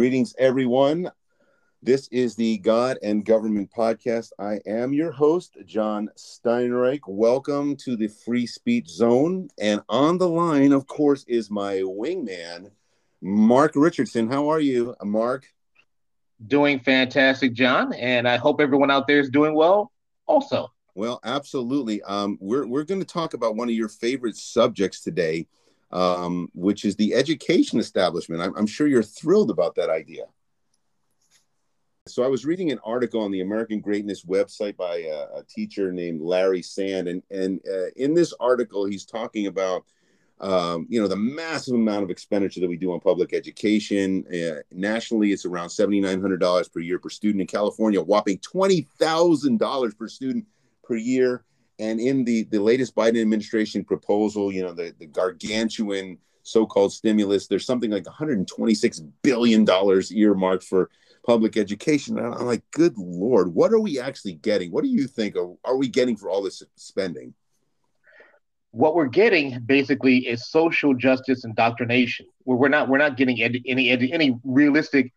Greetings, everyone. This is the God and Government Podcast. I am your host, John Steinreich. Welcome to the Free Speech Zone. And on the line, of course, is my wingman, Mark Richardson. How are you, Mark? Doing fantastic, John. And I hope everyone out there is doing well also. Well, absolutely. Um, we're we're going to talk about one of your favorite subjects today um, which is the education establishment. I'm, I'm sure you're thrilled about that idea. So I was reading an article on the American Greatness website by a, a teacher named Larry Sand, and and uh, in this article he's talking about um, you know the massive amount of expenditure that we do on public education. Uh, nationally, it's around seventy nine hundred dollars per year per student. In California, whopping twenty thousand dollars per student per year. And in the, the latest Biden administration proposal, you know, the, the gargantuan so-called stimulus, there's something like 126 billion dollars earmarked for public education. And I'm like, good lord, what are we actually getting? What do you think are, are we getting for all this spending? What we're getting basically is social justice indoctrination. Where we're not we're not getting ed- any ed- any realistic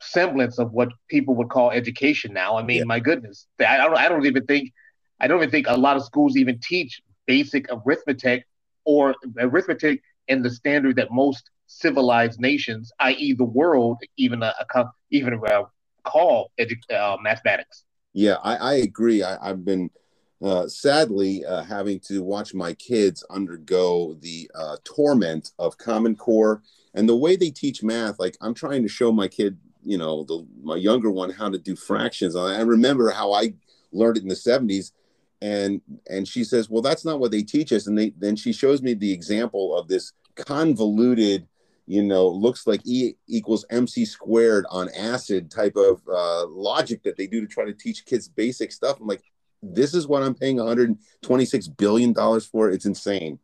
semblance of what people would call education now. I mean, yeah. my goodness, I don't I don't even think I don't even think a lot of schools even teach basic arithmetic or arithmetic in the standard that most civilized nations, i.e., the world, even a, a even a, call edu- uh, mathematics. Yeah, I, I agree. I, have been uh, sadly uh, having to watch my kids undergo the uh, torment of Common Core and the way they teach math. Like I'm trying to show my kid, you know, the my younger one how to do fractions. I remember how I learned it in the 70s and and she says well that's not what they teach us. And they then she shows me the example of this convoluted you know looks like e equals mc squared on acid type of uh, logic that they do to try to teach kids basic stuff. I'm like this is what i'm paying 126 billion dollars for? It's insane.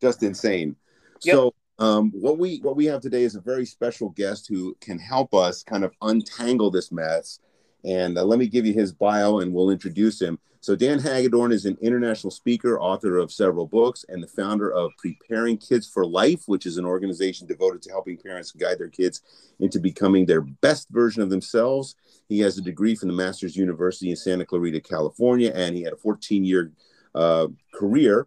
Just insane. Yep. so um, what we what we have today is a very special guest who can help us kind of untangle this mess and uh, let me give you his bio and we'll introduce him. So, Dan Hagadorn is an international speaker, author of several books, and the founder of Preparing Kids for Life, which is an organization devoted to helping parents guide their kids into becoming their best version of themselves. He has a degree from the Masters University in Santa Clarita, California, and he had a 14 year uh, career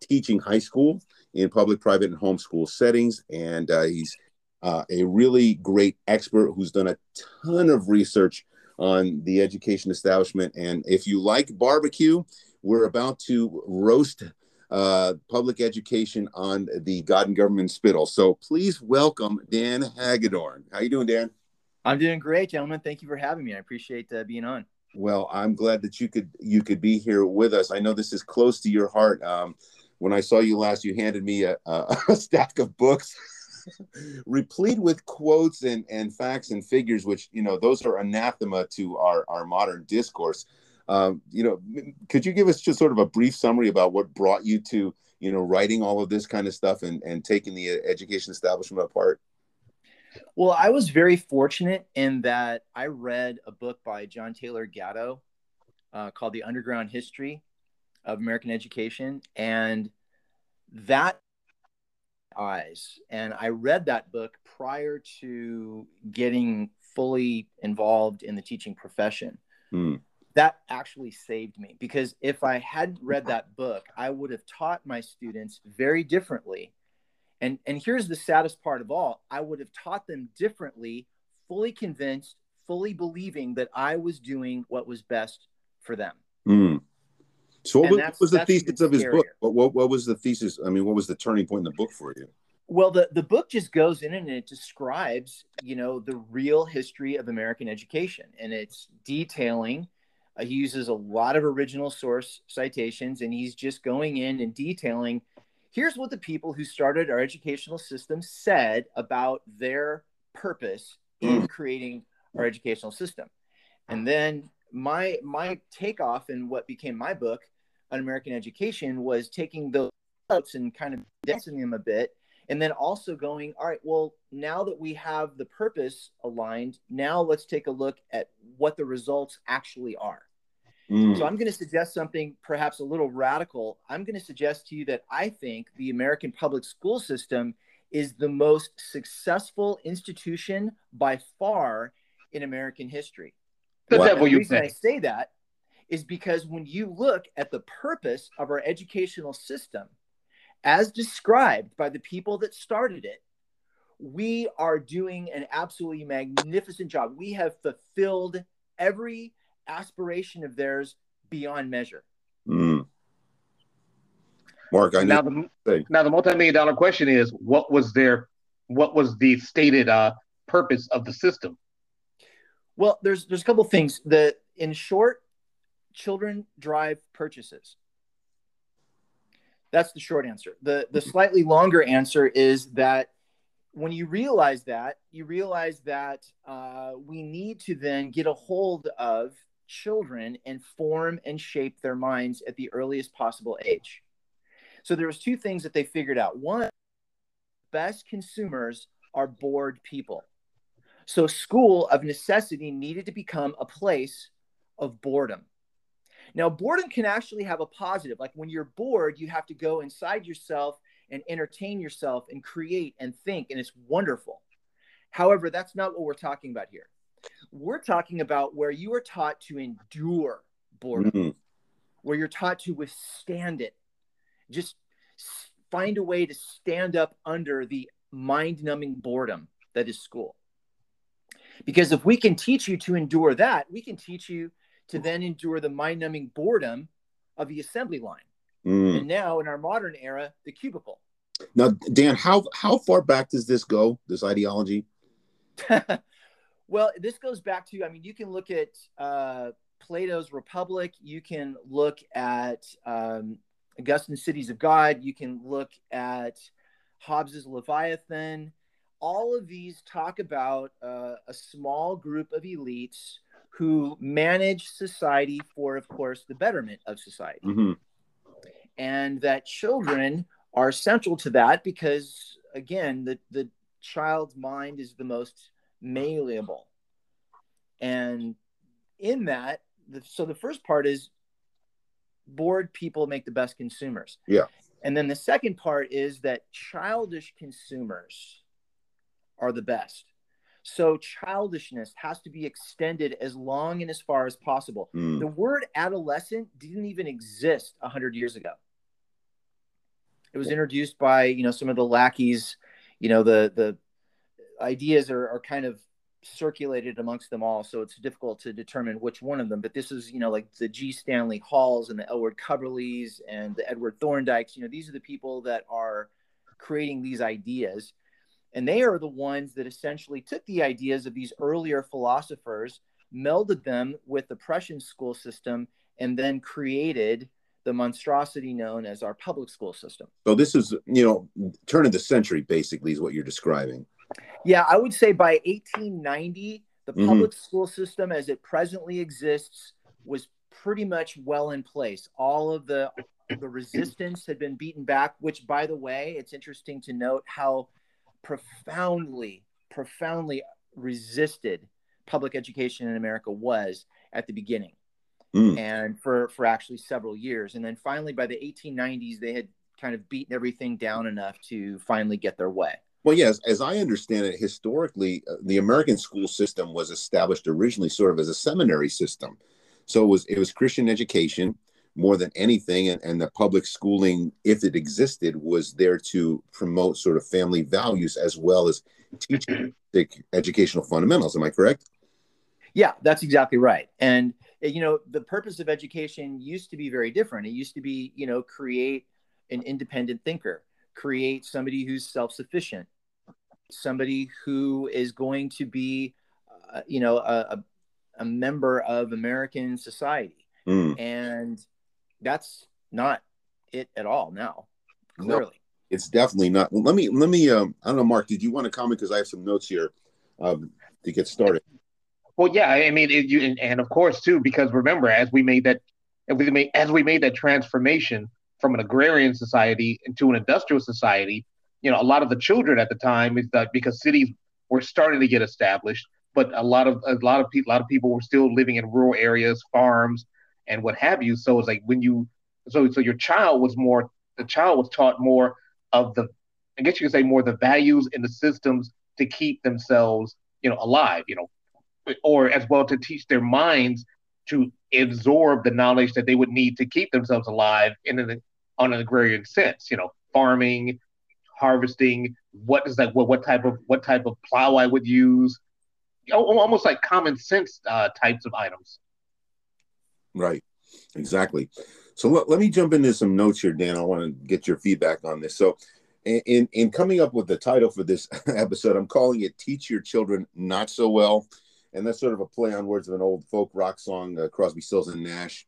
teaching high school in public, private, and homeschool settings. And uh, he's uh, a really great expert who's done a ton of research on the education establishment. And if you like barbecue, we're about to roast uh, public education on the God and Government spittle. So please welcome Dan Hagadorn. How you doing, Dan? I'm doing great, gentlemen. Thank you for having me. I appreciate uh, being on. Well, I'm glad that you could you could be here with us. I know this is close to your heart. Um, when I saw you last, you handed me a, a, a stack of books. Replete with quotes and, and facts and figures, which, you know, those are anathema to our, our modern discourse. Um, you know, could you give us just sort of a brief summary about what brought you to, you know, writing all of this kind of stuff and, and taking the education establishment apart? Well, I was very fortunate in that I read a book by John Taylor Gatto uh, called The Underground History of American Education. And that eyes. And I read that book prior to getting fully involved in the teaching profession. Mm. That actually saved me because if I had read that book, I would have taught my students very differently. And, and here's the saddest part of all I would have taught them differently, fully convinced, fully believing that I was doing what was best for them. Mm. So what, what was the thesis of his book? What, what, what was the thesis? I mean, what was the turning point in the book for you? Well, the, the book just goes in and it describes, you know, the real history of American education, and it's detailing. Uh, he uses a lot of original source citations, and he's just going in and detailing. Here's what the people who started our educational system said about their purpose in mm. creating our educational system, and then my my takeoff and what became my book on American education was taking those notes and kind of dancing them a bit and then also going all right well now that we have the purpose aligned now let's take a look at what the results actually are mm. so i'm going to suggest something perhaps a little radical i'm going to suggest to you that i think the american public school system is the most successful institution by far in American history. The Wow. devil the you reason I say. say that is because when you look at the purpose of our educational system, as described by the people that started it, we are doing an absolutely magnificent job. We have fulfilled every aspiration of theirs beyond measure. Mm. Mark, I now the Say. now the multi-million dollar question is what was their what was the stated uh purpose of the system? Well, there's there's a couple things. The in short, children drive purchases. That's the short answer. The the slightly longer answer is that when you realize that, you realize that uh, we need to then get a hold of children and form and shape their minds at the earliest possible age. So there was two things that they figured out. One, best consumers are bored people. So school of necessity needed to become a place of boredom. Now, boredom can actually have a positive. Like when you're bored, you have to go inside yourself and entertain yourself and create and think, and it's wonderful. However, that's not what we're talking about here. We're talking about where you are taught to endure boredom, Mm. where you're taught to withstand it. Just find a way to stand up under the mind numbing boredom that is school. Because if we can teach you to endure that, we can teach you to then endure the mind numbing boredom of the assembly line. Mm. And now in our modern era, the cubicle. Now, Dan, how how far back does this go? This ideology? well, this goes back to, I mean, you can look at uh, Plato's Republic, you can look at um, Augustine's Cities of God, you can look at Hobbes's Leviathan. All of these talk about uh, a small group of elites who manage society for, of course, the betterment of society. hmm and that children are central to that because again the, the child's mind is the most malleable and in that the, so the first part is bored people make the best consumers Yeah. and then the second part is that childish consumers are the best. So childishness has to be extended as long and as far as possible. Mm. the word adolescent didn't even exist 100 years ago. It was introduced by you know some of the lackeys you know the the ideas are, are kind of circulated amongst them all. So it's difficult to determine which one of them but this is you know like the g. Stanley halls and the Ellwood Cubberleys and the edward thorndikes you know these are the people that are creating these ideas and they are the ones that essentially took the ideas of these earlier philosophers melded them with the prussian school system and then created the monstrosity known as our public school system. So this is, you know, turn of the century, basically, is what you're describing. Yeah, I would say by 1890, the Mhm. public school system as it presently exists was pretty much well in place. All of the the resistance had been beaten back, which by the way, it's interesting to note how profoundly, profoundly resisted public education in America was at the beginning. Mm. and for for actually several years and then finally by the 1890s they had kind of beaten everything down enough to finally get their way Well, yes, as I understand it, historically, uh, the American school system was established originally sort of as a seminary system. So it was it was Christian education more than anything, and, and the public schooling, if it existed, was there to promote sort of family values as well as teaching educational fundamentals. Am I correct? yeah that's exactly right and uh, you know the purpose of education used to be very different it used to be you know create an independent thinker create somebody who's self-sufficient somebody who is going to be uh, you know a, a, a member of american society Mm. and that's not it at all now No. clearly It's definitely not. Let me let me. Um, I don't know, Mark. Did you want to comment? Because I have some notes here um, to get started. Well, yeah, I mean, it, you, and, and of course too, because remember, as we made that, as we made, as we made that transformation from an agrarian society into an industrial society, you know, a lot of the children at the time is that because cities were starting to get established, but a lot of a lot of people, a lot of people were still living in rural areas, farms, and what have you. So it's like when you, so so your child was more, the child was taught more of the I guess you could say more the values and the systems to keep themselves, you know, alive, you know, or as well to teach their minds to absorb the knowledge that they would need to keep themselves alive in an on an agrarian sense, you know, farming, harvesting, what is that what, what type of what type of plow I would use, almost like common sense uh, types of items. Right, exactly. So let, let me jump into some notes here, Dan. I want to get your feedback on this. So, in in coming up with the title for this episode, I'm calling it "Teach Your Children Not So Well," and that's sort of a play on words of an old folk rock song, uh, Crosby, Stills and Nash,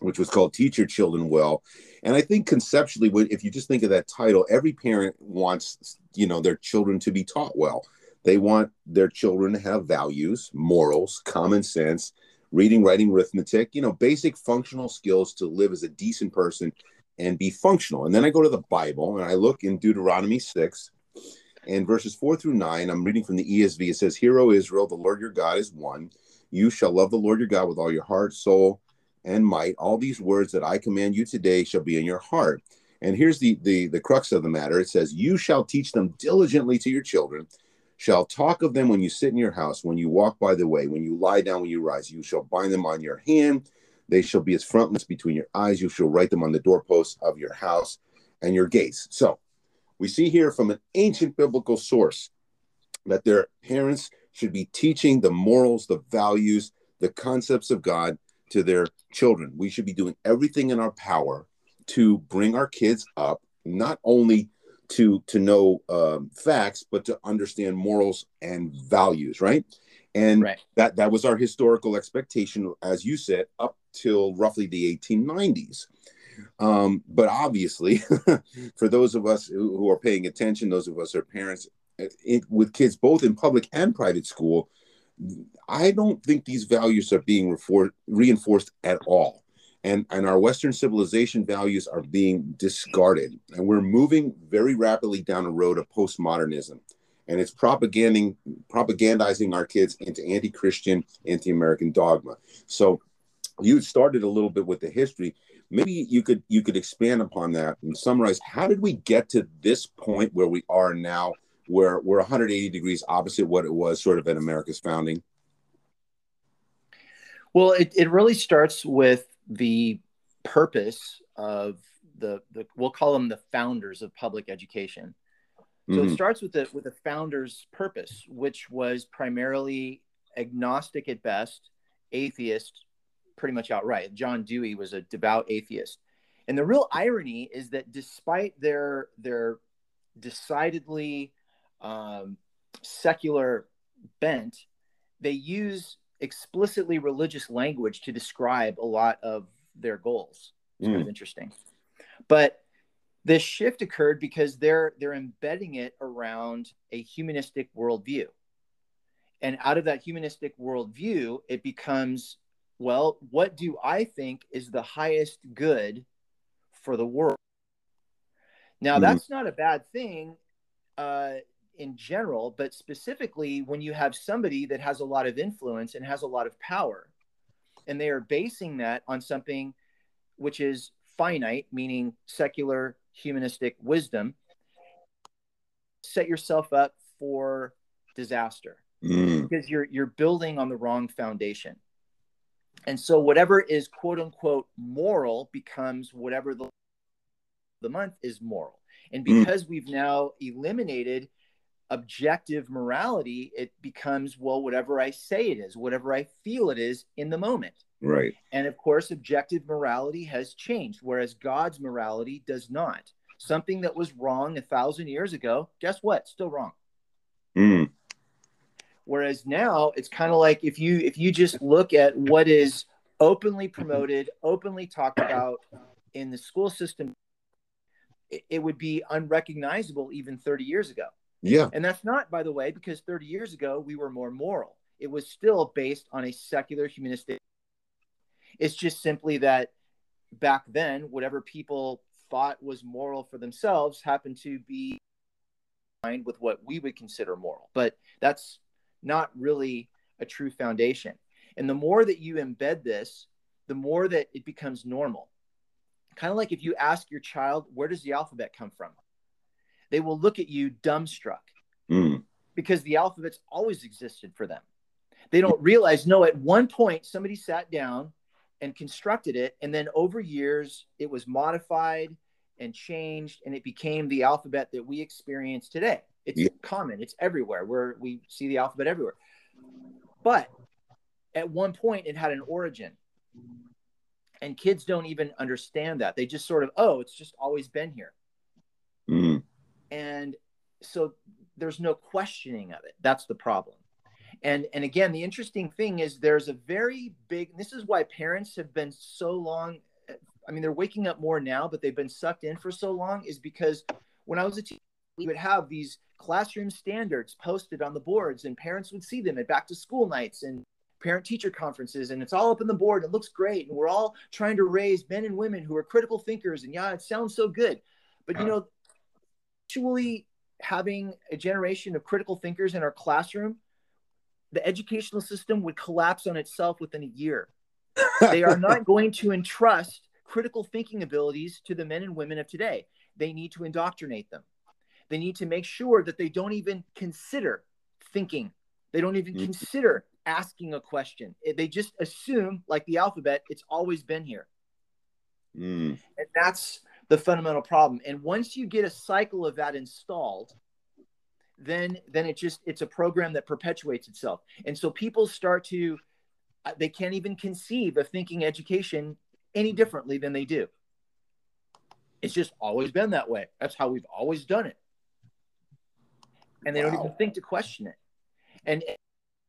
which was called "Teach Your Children Well." And I think conceptually, if you just think of that title, every parent wants you know their children to be taught well. They want their children to have values, morals, common sense, reading, writing, arithmetic, you know, basic functional skills to live as a decent person and be functional. And then I go to the Bible and I look in Deuteronomy 6 and verses 4 through 9. I'm reading from the ESV. It says, Hear, O Israel, the Lord your God is one. You shall love the Lord your God with all your heart, soul, and might. All these words that I command you today shall be in your heart. And here's the, the, the crux of the matter it says, You shall teach them diligently to your children shall talk of them when you sit in your house, when you walk by the way, when you lie down, when you rise. You shall bind them on your hand. They shall be as frontlets between your eyes. You shall write them on the doorposts of your house and your gates. So we see here from an ancient biblical source that their parents should be teaching the morals, the values, the concepts of God to their children. We should be doing everything in our power to bring our kids up, not only to to know um, facts, but to understand morals and values, right? And right. that that was our historical expectation, as you said, up till roughly the 1890s. Um, but obviously, for those of us who, who, are paying attention, those of us who are parents it, with kids both in public and private school, I don't think these values are being refor- reinforced at all and and our western civilization values are being discarded. And we're moving very rapidly down a road of postmodernism. And it's propagandizing our kids into anti-christian anti-american dogma. So you started a little bit with the history. Maybe you could you could expand upon that and summarize how did we get to this point where we are now where we're 180 degrees opposite what it was sort of at america's founding? Well it, it really starts with the purpose of the, the we'll call them the founders of public education. So mm-hmm. it starts with the with the founders' purpose, which was primarily agnostic at best, atheist, pretty much outright. John Dewey was a devout atheist. And the real irony is that despite their their decidedly um, secular bent, they use explicitly religious language to describe a lot of their goals. It's mm. kind of mm. interesting. But this shift occurred because they're they're embedding it around a humanistic worldview. And out of that humanistic worldview, it becomes, well, what do I think is the highest good for the world? Now, mm. that's not a bad thing. Uh, in general, but specifically when you have somebody that has a lot of influence and has a lot of power, and they are basing that on something which is finite, meaning secular humanistic wisdom, set yourself up for disaster mm. because you're you're building on the wrong foundation. And so whatever is quote unquote moral becomes whatever the the month is moral. And mm. because mm. we've now eliminated objective morality, it becomes, well, whatever I say it is, whatever I feel it is in the moment. Right. And of course, objective morality has changed, whereas God's morality does not. Something that was wrong a thousand years ago, guess what? Still wrong. Mm. Whereas now it's kind of like if you if you just look at what is openly promoted, openly talked about in the school system, it, it would be unrecognizable even 30 years ago. Yeah. And that's not, by the way, because 30 years ago we were more moral. It was still based on a secular humanistic. It's just simply that back then, whatever people thought was moral for themselves happened to be aligned with what we would consider moral. But that's not really a true foundation. And the more that you embed this, the more that it becomes normal. Kind of like if you ask your child, where does the alphabet come from? They will look at you dumbstruck Mm. because the alphabet's always existed for them. They don't realize, no, at one point somebody sat down and constructed it, and then over years it was modified and changed, and it became the alphabet that we experience today. It's Yeah. common, it's everywhere. Where we see the alphabet everywhere. But at one point it had an origin. And kids don't even understand that. They just sort of, oh, it's just always been here. And so there's no questioning of it. That's the problem. And and again the interesting thing is there's a very big this is why parents have been so long i mean they're waking up more now but they've been sucked in for so long is because when i was a teacher we would have these classroom standards posted on the boards and parents would see them at back to school nights and parent teacher conferences and it's all up on the board and it looks great and we're all trying to raise men and women who are critical thinkers and yeah it sounds so good. But you know actually having a generation of critical thinkers in our classroom, the educational system would collapse on itself within a year. They are not going to entrust critical thinking abilities to the men and women of today. They need to indoctrinate them. They need to make sure that they don't even consider thinking. They don't even consider asking a question. They just assume, like the alphabet, it's always been here Mm. and that's the fundamental problem. And once you get a cycle of that installed then then it just it's a program that perpetuates itself. And so people start to uh, they can't even conceive of thinking education any differently than they do. It's just always been that way. That's how we've always done it. And they don't even think to question it. And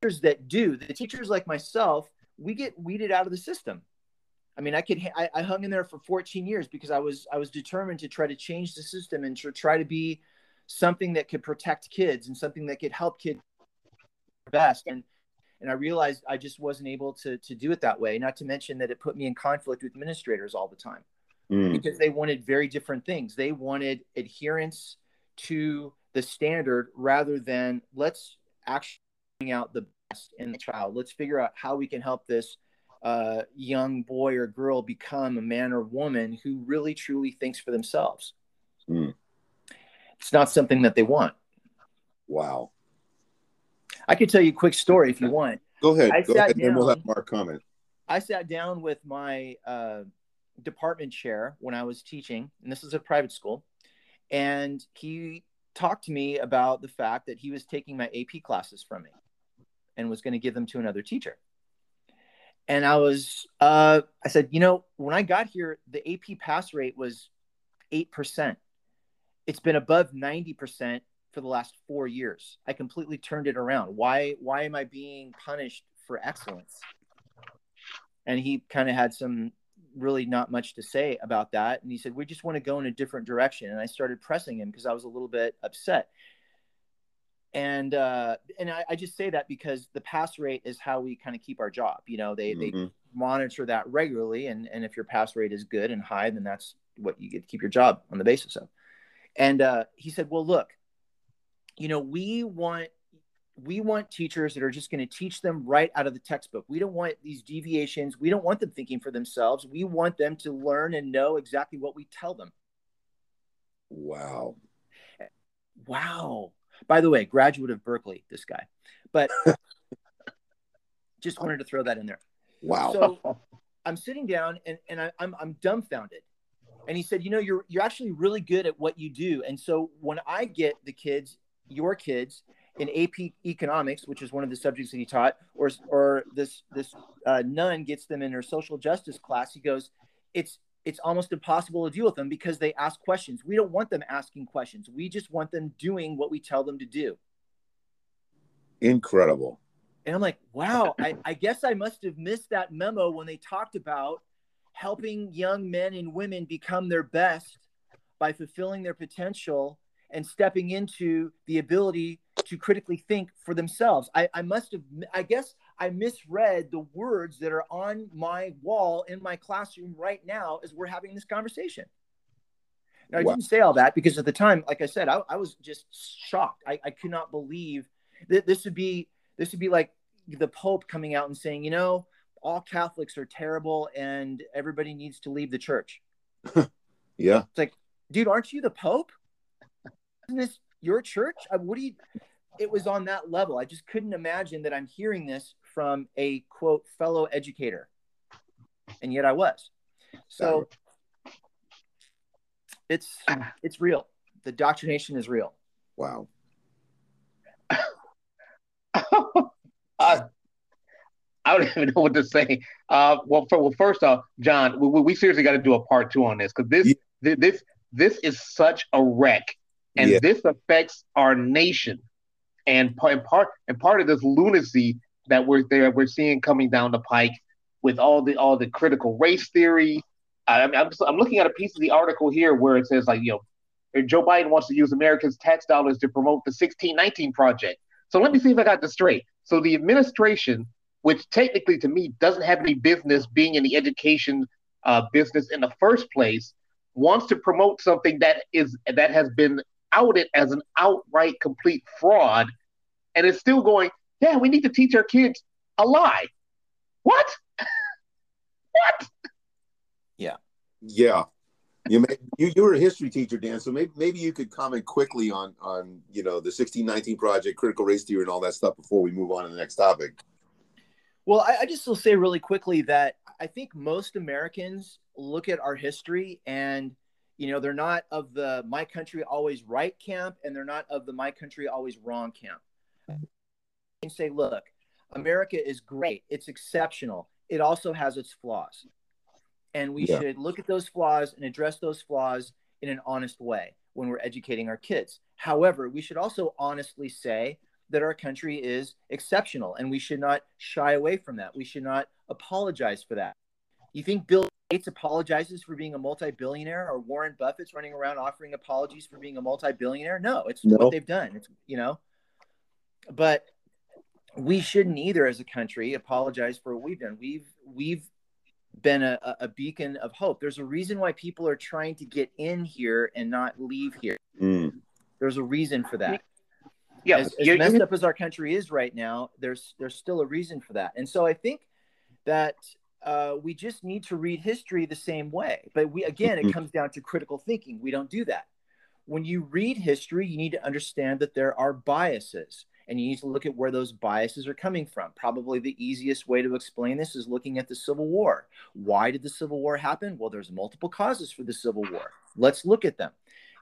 teachers that do the teachers like myself we get weeded out of the system I mean, I could I, I hung in there for 14 years because I was I was determined to try to change the system and to try to be something that could protect kids and something that could help kids best. And and I realized I just wasn't able to to do it that way. Not to mention that it put me in conflict with administrators all the time Mm. because they wanted very different things. They wanted adherence to the standard rather than let's actually bring out the best in the child. Let's figure out how we can help this uh, young boy or girl become a man or woman who really truly thinks for themselves. Mm. It's not something that they want. Wow. I could tell you a quick story if you want. Go ahead. I Go sat ahead, and then we'll down- have Mark comment. I sat down with my uh, department chair when I was teaching, and this is a private school, and he talked to me about the fact that he was taking my AP classes from me and was going to give them to another teacher. And I was, uh, I said, you know, when I got here, the AP pass rate was 8%. It's been above 90% for the last four years. I completely turned it around. Why, why am I being punished for excellence? and he kind of had some really not much to say about that and he said we just want to go in a different direction and i started pressing him because i was a little bit upset and uh and I, I just say that because the pass rate is how we kind of keep our job you know they they Mhm. monitor that regularly and and if your pass rate is good and high then that's what you get to keep your job on the basis of and uh he said well look you know we want we want teachers that are just going to teach them right out of the textbook. We don't want these deviations. We don't want them thinking for themselves. We want them to learn and know exactly what we tell them. Wow. Wow. By the way, graduate of Berkeley, this guy. But just wanted to throw that in there. Wow. So I'm sitting down and, and I, I'm, I'm dumbfounded. And he said, you know, you're, you're actually really good at what you do. And so when I get the kids, your kids in AP economics, which is one of the subjects that he taught, or, or this, this uh, nun gets them in her social justice class, he goes, it's, it's almost impossible to deal with them because they ask questions. We don't want them asking questions. We just want them doing what we tell them to do. Incredible. And I'm like, wow, I, I guess I must have missed that memo when they talked about helping young men and women become their best by fulfilling their potential and stepping into the ability to critically think for themselves. I, I must have, I guess I misread the words that are on my wall in my classroom right now as we're having this conversation. Now, I Wow. didn't say all that because at the time, like I said, I, I was just shocked. I, I could not believe that this would be this would be like the Pope coming out and saying, you know, all Catholics are terrible and everybody needs to leave the church. Yeah. It's like, dude, aren't you the Pope? Isn't this your church? What do you? It was on that level. I just couldn't imagine that I'm hearing this from a quote fellow educator, and yet I was. So it's it's real. The doctrination is real. Wow. I, I don't even know what to say. Uh, well, for, well, first off, John, we, we seriously got to do a part two on this because this, yeah. this this is such a wreck, and yeah. this affects our nation, and, and part and part of this lunacy that we're there we're seeing coming down the pike with all the all the critical race theory. I mean, I'm, I'm looking at a piece of the article here where it says like you know Joe Biden wants to use Americans' tax dollars to promote the 1619 project. So let me see if I got this straight. So the administration, which technically to me doesn't have any business being in the education uh, business in the first place, wants to promote something that is that has been outed as an outright complete fraud, and it's still going. Yeah, we need to teach our kids a lie. What? what? Yeah. Yeah. You, may, you you were a history teacher, Dan. So maybe maybe you could comment quickly on on you know the 1619 project, critical race theory, and all that stuff before we move on to the next topic. Well, I, I just will say really quickly that I think most Americans look at our history and you know they're not of the my country always right camp and they're not of the my country always wrong camp and say look america is great it's exceptional it also has its flaws and we yeah. should look at those flaws and address those flaws in an honest way when we're educating our kids. However, we should also honestly say that our country is exceptional and we should not shy away from that. We should not apologize for that. You think Bill Gates apologizes for being a multi-billionaire or Warren Buffett's running around offering apologies for being a multi-billionaire? No, it's no. what they've done. It's you know. But we shouldn't either as a country apologize for what we've done. We've we've been a, a beacon of hope. There's a reason why people are trying to get in here and not leave here. Mm. There's a reason for that. Yeah, as, as messed up as our country is right now, there's there's still a reason for that. And so I think that uh, we just need to read history the same way. But we again, it mm-hmm. comes down to critical thinking. We don't do that. When you read history, you need to understand that there are biases and you need to look at where those biases are coming from. Probably the easiest way to explain this is looking at the Civil War. Why did the Civil War happen? Well, there's multiple causes for the Civil War. Let's look at them.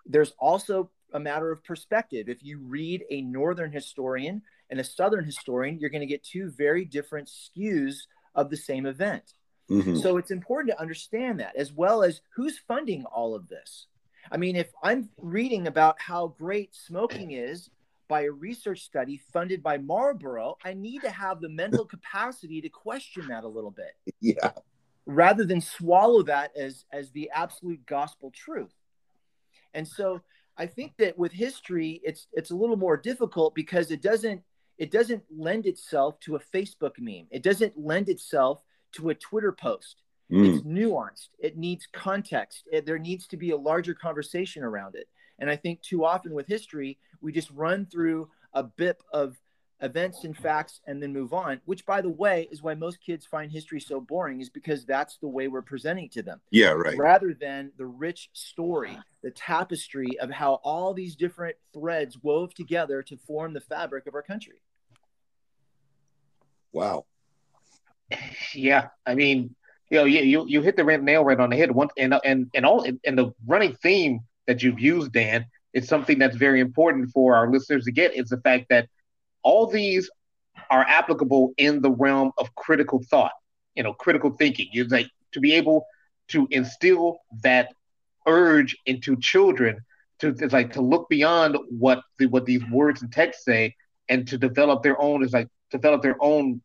There's also a matter of perspective. If you read a Northern historian and a Southern historian, you're going to get two very different skews of the same event. Mm-hmm. So it's important to understand that, as well as who's funding all of this. I mean, if I'm reading about how great smoking is by a research study funded by Marlboro, I need to have the mental capacity to question that a little bit. Yeah. Rather than swallow that as as the absolute gospel truth. And so I think that with history it's it's a little more difficult because it doesn't it doesn't lend itself to a Facebook meme. It doesn't lend itself to a Twitter post. Mm. It's nuanced. It needs context. It, there needs to be a larger conversation around it. And I think too often with history, we just run through a bit of events and facts and then move on, which by the way is why most kids find history so boring, is because that's the way we're presenting to them. Yeah, right. Rather than the rich story, the tapestry of how all these different threads wove together to form the fabric of our country. Wow. Yeah, I mean, you know, you you, you hit the nail right on the head. One and and and all and the running theme that you've used, Dan, is something that's very important for our listeners to get is the fact that all these are applicable in the realm of critical thought, you know, critical thinking. It's like to be able to instill that urge into children to it's like to look beyond what the, what these words and texts say and to develop their own is like develop their own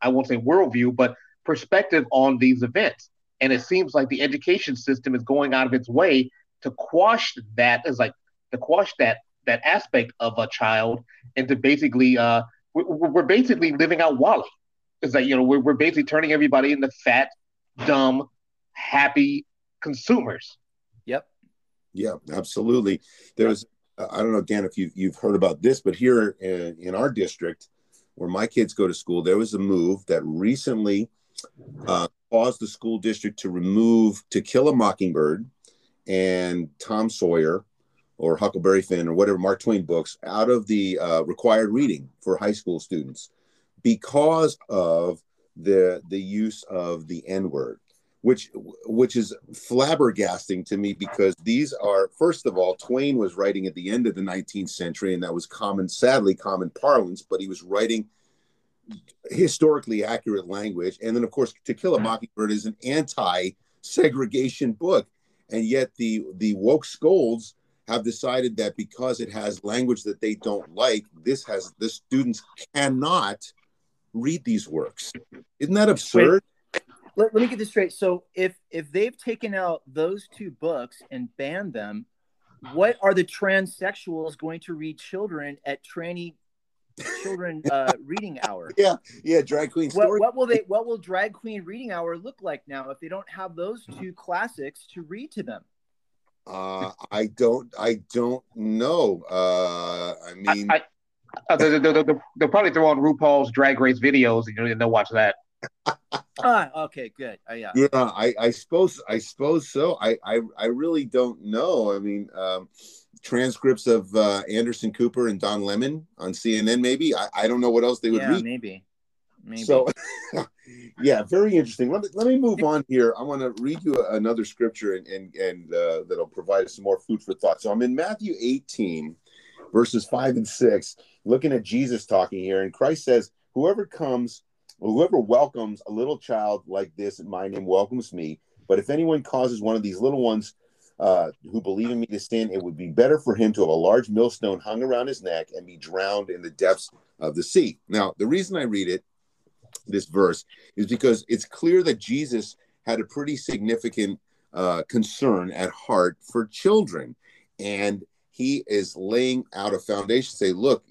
I won't say worldview, but perspective on these events. And it seems like the education system is going out of its way to quash that is like to quash that that aspect of a child and to basically uh we're, we're basically living out WALL-E. It's like you know we're we're basically turning everybody into fat, dumb, happy consumers. Yep. Yeah, absolutely. There's I don't know Dan if you you've heard about this, but here in, in our district, where my kids go to school, there was a move that recently uh, caused the school district to remove To Kill a Mockingbird and Tom Sawyer or Huckleberry Finn or whatever Mark Twain books out of the uh, required reading for high school students because of the the use of the N word, which which is flabbergasting to me because these are first of all Twain was writing at the end of the 19th century and that was common, sadly common parlance, but he was writing historically accurate language, and then of course To Kill a Mockingbird is an anti-segregation book, and yet the the woke scolds have decided that because it has language that they don't like, this has the students cannot read these works. Isn't that absurd? Let, let me get this straight. So if if they've taken out those two books and banned them, what are the transsexuals going to read children at tranny children uh, reading hour? Yeah, yeah, drag queen what, what, will they what will drag queen reading hour look like now if they don't have those two classics to read to them? Uh, I don't I don't know. Uh, I mean I, I uh, they'll, they'll, they'll, probably throw on RuPaul's Drag Race videos, and, and they'll watch that. ah, okay, good. Uh, yeah, yeah. I, I suppose I suppose so. I, I I really don't know. I mean, um, transcripts of uh, Anderson Cooper and Don Lemon on CNN. Maybe I, I don't know what else they would yeah, read. Maybe. Maybe. So, yeah, very interesting. Let me, let me move on here. I want to read you another scripture and and, and uh, that'll provide some more food for thought. So I'm in Matthew 18, verses five and six, looking at Jesus talking here, and Christ says, "Whoever comes, whoever welcomes a little child like this in my name welcomes me. But if anyone causes one of these little ones uh, who believe in me to sin, it would be better for him to have a large millstone hung around his neck and be drowned in the depths of the sea." Now, the reason I read it, this verse, is because it's clear that Jesus had a pretty significant uh, concern at heart for children, and he is laying out a foundation say look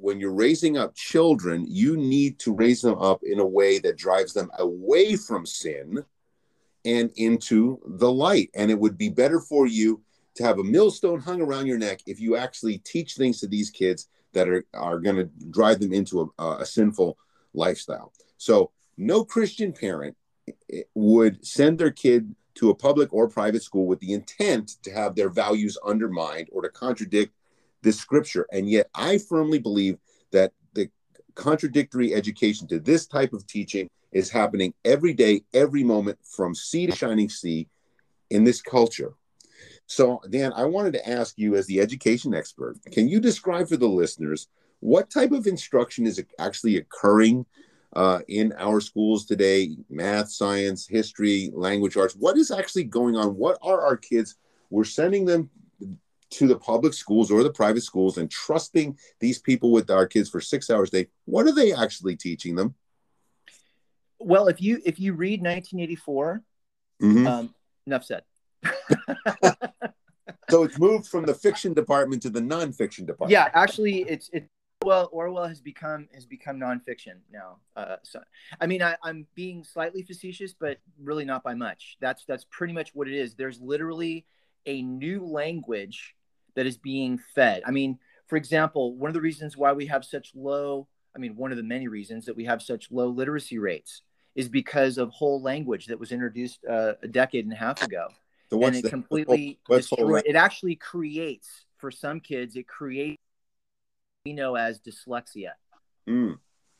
when you're raising up children you need to raise them up in a way that drives them away from sin and into the light and it would be better for you to have a millstone hung around your neck if you actually teach things to these kids that are, are going to drive them into a, a sinful lifestyle so no christian parent eh, would send their kid to a public or private school with the intent to have their values undermined or to contradict this scripture. And yet, I firmly believe that the contradictory education to this type of teaching is happening every day, every moment, from sea to shining sea in this culture. So, Dan, I wanted to ask you, as the education expert, can you describe for the listeners what type of instruction is actually occurring uh, in our schools today math, science, history, language arts. What is actually going on? What are our kids? We're sending them to the public schools or the private schools and trusting these people with our kids for six hours a day. What are they actually teaching them? Well, if you if you read 1984, mm-hmm. um, enough said. so it's moved from the fiction department to the nonfiction department. Yeah, actually, it's it's well, Orwell has become has become nonfiction now. Uh, so, I mean, I, I'm being slightly facetious, but really not by much. That's that's pretty much what it is. There's literally a new language that is being fed. I mean, for example, one of the reasons why we have such low, I mean, one of the many reasons that we have such low literacy rates is because of whole language that was introduced uh, a decade and a half ago. So and it the, completely destroy, it actually creates for some kids it creates we know as dyslexia. Mm.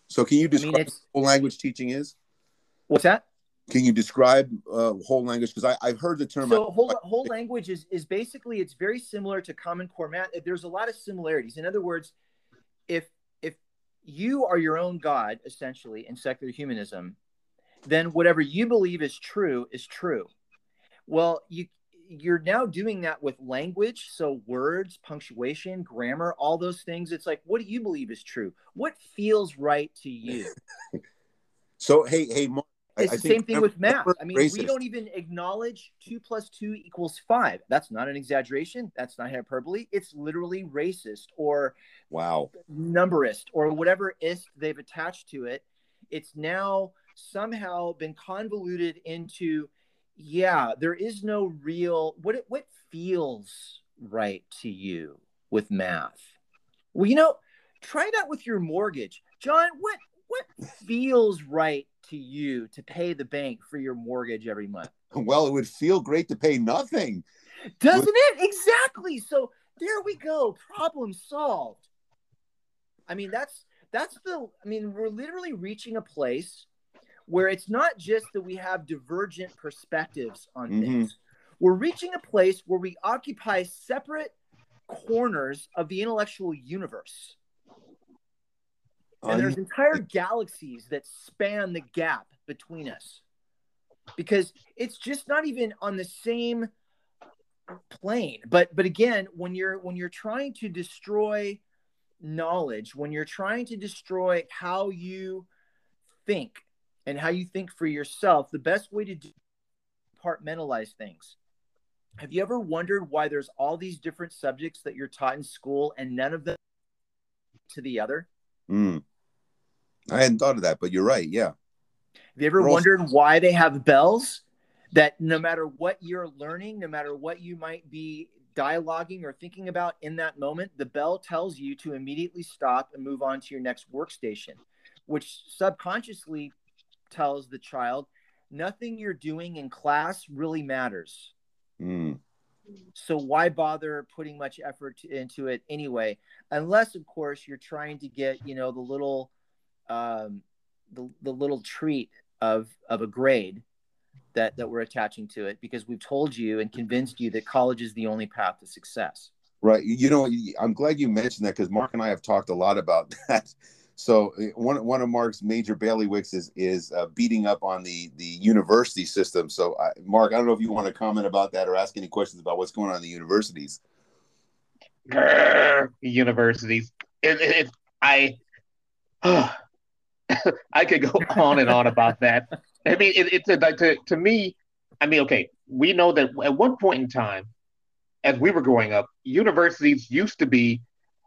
So, can you describe I mean, what whole language teaching is? What's that? Can you describe uh, whole language? Because I've heard the term. So, whole, whole language is, is basically it's very similar to Common Core math. There's a lot of similarities. In other words, if if you are your own god essentially in secular humanism, then whatever you believe is true is true. Well, you you're now doing that with language. So words punctuation grammar all those things. It's like what do you believe is true? What feels right to you? So hey hey Mark, it's I, the same thing with math. i mean racist. we don't even acknowledge two plus two equals five. That's not an exaggeration. That's not hyperbole. It's literally racist or wow. numberist or whatever ist they've attached to it. It's now somehow been convoluted into yeah, there is no real what it, what feels right to you with math. Well, you know, try that with your mortgage, John. What what feels right to you to pay the bank for your mortgage every month? Well, it would feel great to pay nothing, doesn't it? Exactly. So there we go, problem solved. I mean, that's that's the. I mean, we're literally reaching a place where it's not just that we have divergent perspectives on mm-hmm. things. We're reaching a place where we occupy separate corners of the intellectual universe. And there's entire galaxies that span the gap between us because it's just not even on the same plane. But but again, when you're when you're trying to destroy knowledge, when you're trying to destroy how you think and how you think for yourself, the best way to do compartmentalize things. Have you ever wondered why there's all these different subjects that you're taught in school and none of them to the other? Mm. I hadn't thought of that, but you're right. Yeah. Have you ever wondered why they have bells that no matter what you're learning, no matter what you might be dialoguing or thinking about in that moment, the bell tells you to immediately stop and move on to your next workstation, which subconsciously tells the child nothing you're doing in class really matters. Mm. So why bother putting much effort into it anyway? Unless, of course, you're trying to get you know the little um, the, the little treat of of a grade that that we're attaching to it because we've told you and convinced you that college is the only path to success. Right. You know, I'm glad you mentioned that because Mark and I have talked a lot about that. So eh, one one of Mark's major bailiwicks is is uh, beating up on the the university system. So uh, Mark, I don't know if you want to comment about that or ask any questions about what's going on in the universities. Universities. It, it, it, I I could go on and on about that. I mean, it, it's a, like to to me. I mean, okay, we know that at one point in time, as we were growing up, universities used to be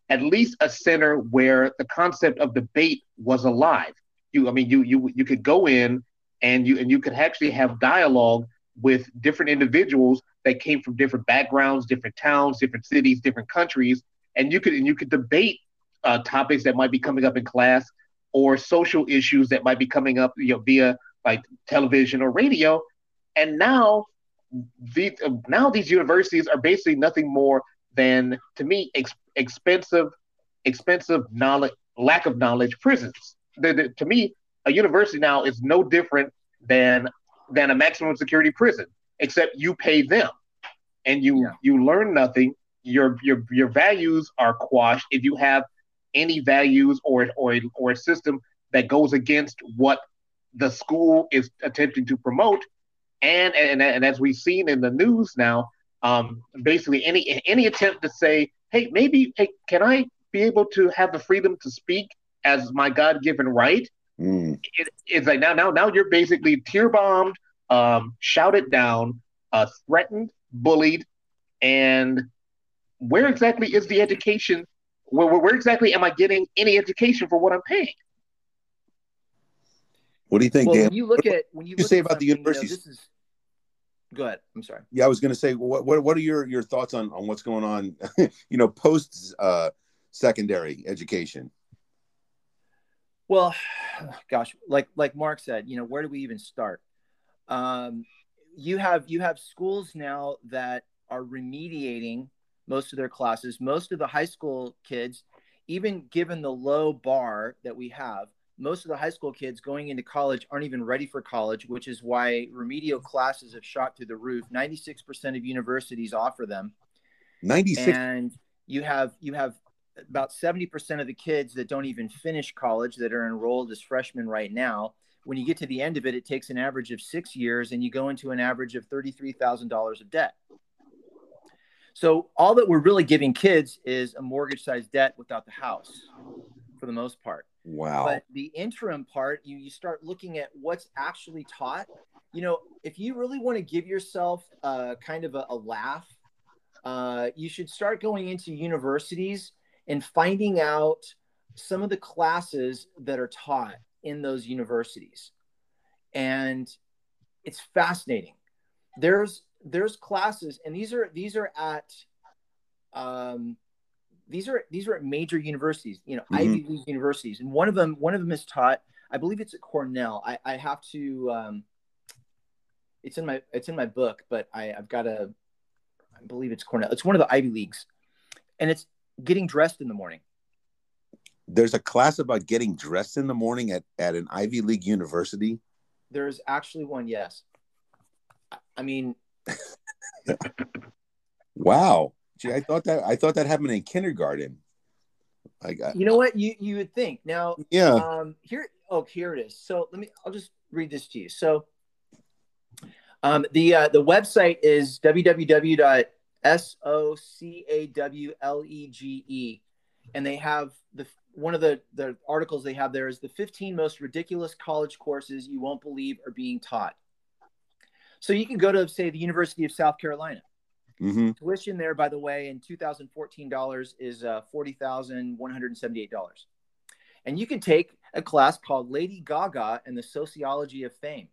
at least a center where the concept of debate was alive. You, I mean, you you you could go in and you and you could actually have dialogue with different individuals that came from different backgrounds, different towns, different cities, different countries, and you could and you could debate uh, topics that might be coming up in class or social issues that might be coming up you know, via like television or radio. And now, the, now these universities are basically nothing more than, to me, ex- expensive, expensive knowledge, lack of knowledge prisons. The, the, to me, a university now is no different than than a maximum security prison, except you pay them, and you yeah. you learn nothing. Your your your values are quashed if you have any values or or or a system that goes against what the school is attempting to promote. And and, and as we've seen in the news now, um, basically any any attempt to say, hey, maybe hey, can I be able to have the freedom to speak as my God given right? Mm. It, it's like now now now you're basically tear bombed, um, shouted down, uh, threatened, bullied, and where exactly is the education where, where where exactly am I getting any education for what I'm paying? What do you think, well, Dan? When you look at when you, you say about the universities. You know, is... Go ahead. I'm sorry. Yeah, I was going to say, what, what what are your your thoughts on on what's going on? you know, post uh, secondary education. Well, gosh, like like Mark said, you know, where do we even start? Um, you have you have schools now that are remediating most of their classes. Most of the high school kids, even given the low bar that we have, most of the high school kids going into college aren't even ready for college, which is why remedial classes have shot through the roof. 96% of universities offer them. 96 and you have you have about 70% of the kids that don't even finish college that are enrolled as freshmen right now. When you get to the end of it, it takes an average of six years and you go into an average of $33,000 of debt. So all that we're really giving kids is a mortgage sized debt without the house for the most part. Wow. But the interim part, you, you start looking at what's actually taught. You know, if you really want to give yourself a kind of a, a laugh, uh, you should start going into universities and finding out some of the classes that are taught in those universities. And it's fascinating. There's there's classes, and these are these are at um, these are these are at major universities, you know, mm-hmm. Ivy League universities, and one of them one of them is taught. I believe it's at Cornell. I, I have to. Um, it's in my it's in my book, but I, I've got a. I believe it's Cornell. It's one of the Ivy Leagues, and it's getting dressed in the morning. There's a class about getting dressed in the morning at, at an Ivy League university. There's actually one, yes. I mean, wow. Gee, I thought that I thought that happened in kindergarten. I got, you know what you you would think now. Yeah. Um. Here. Oh, here it is. So let me. I'll just read this to you. So, um, the uh, the website is www.socawlege, and they have the one of the the articles they have there is the 15 most ridiculous college courses you won't believe are being taught. So you can go to say the University of South Carolina Mm-hmm. Tuition there, by the way, in 2014 dollars is uh, forty thousand one hundred seventy-eight dollars, and you can take a class called Lady Gaga and the Sociology of Fame.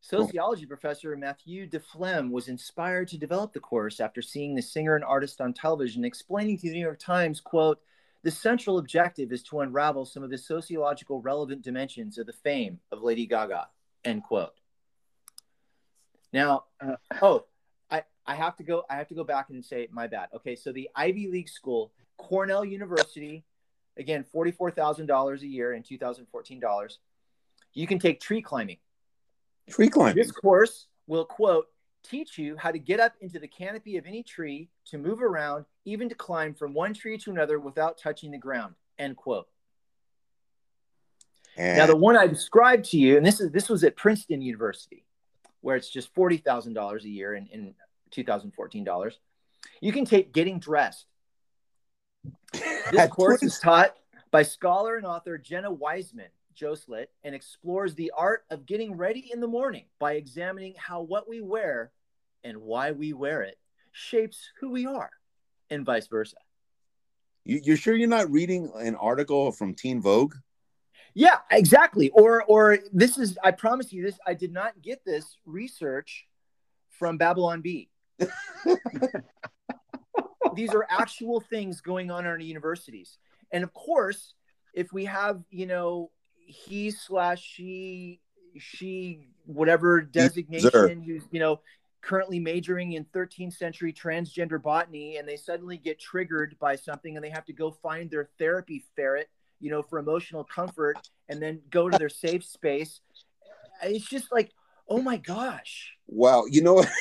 Sociology professor Matthew DeFlem was inspired to develop the course after seeing the singer and artist on television, explaining to the New York Times, "quote The central objective is to unravel some of the sociological relevant dimensions of the fame of Lady Gaga." End quote. Now, uh, oh, I have to go. I have to go back and say my bad. Okay, so the Ivy League school, Cornell University, again forty four thousand dollars a year in two thousand fourteen dollars. You can take tree climbing. Tree climbing. This course will quote teach you how to get up into the canopy of any tree, to move around, even to climb from one tree to another without touching the ground. End quote. And... Now the one I described to you, and this is this was at Princeton University, where it's just forty thousand dollars a year in, in 2014 dollars. You can take Getting Dressed. This course is taught by scholar and author Jenna Weissman Joselit and explores the art of getting ready in the morning by examining how what we wear and why we wear it shapes who we are and vice versa. You, are sure you're not reading an article from Teen Vogue? Yeah, exactly. Or or this is I promise you this I did not get this research from Babylon Bee. These are actual things going on in our universities. And of course, if we have, you know, he slash she, she, whatever designation, who's, you know, currently majoring in 13th century transgender botany and they suddenly get triggered by something and they have to go find their therapy ferret you know for emotional comfort and then go to their safe space it's just like oh my gosh wow you know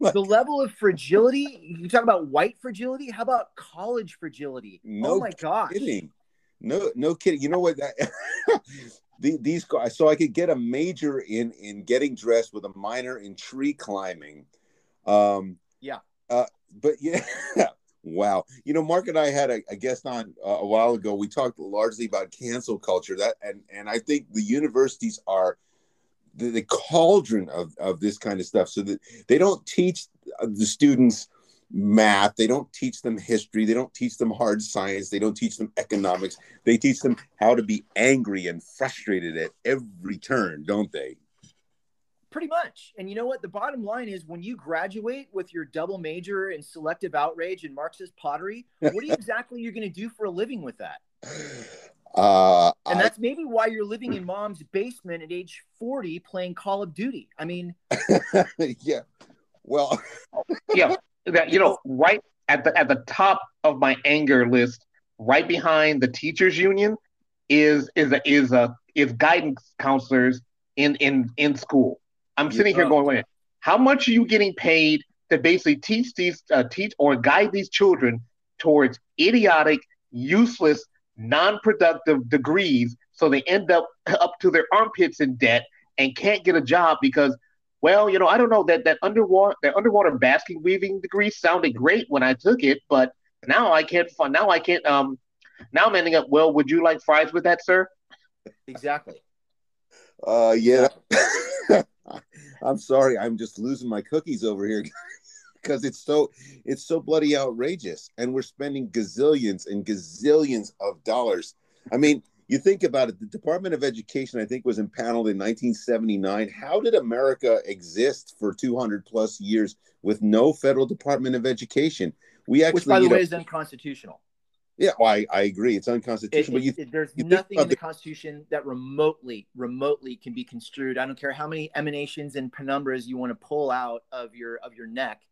the level of fragility. You talk about white fragility. How about college fragility? No oh my gosh. Kidding. No, no kidding. You know what? That, the, these so I could get a major in in getting dressed with a minor in tree climbing. Um, yeah. Uh, but yeah. Wow. You know, Mark and I had a, a guest on uh, a while ago. We talked largely about cancel culture that and and I think the universities are the, the cauldron of, of this kind of stuff. So that they don't teach the students math they don't teach them history they don't teach them hard science they don't teach them economics. They teach them how to be angry and frustrated at every turn don't they? Pretty much. And you know what? The bottom line is when you graduate with your double major in selective outrage and marxist pottery what are you exactly you're going to do for a living with that uh, and that's I, maybe why you're living in mom's basement at age 40 playing Call of Duty. I mean, yeah. Well, yeah, that you know, right at the at the top of my anger list, right behind the teachers union, is is a, is a is guidance counselors in in in school. I'm sitting here going, wait, how much are you getting paid to basically teach these uh, teach or guide these children towards idiotic, useless non-productive degrees so they end up up to their armpits in debt and can't get a job because well you know i don't know that that underwater that underwater basking weaving degree sounded great when i took it but now i can't find now i can't um now i'm ending up well would you like fries with that sir? Exactly. Uh yeah. I'm sorry i'm just losing my cookies over here because it's so it's so bloody outrageous. And we're spending gazillions and gazillions of dollars. I mean you think about it the department of education i think was impaneled in 1979 how did america exist for 200 plus years with no federal department of education? We actually which by the way know, is unconstitutional. Yeah well, I, I agree. It's unconstitutional it, it, but you, it, there's you nothing in the, the constitution that remotely remotely can be construed. I don't care how many emanations and penumbras you want to pull out of your of your neck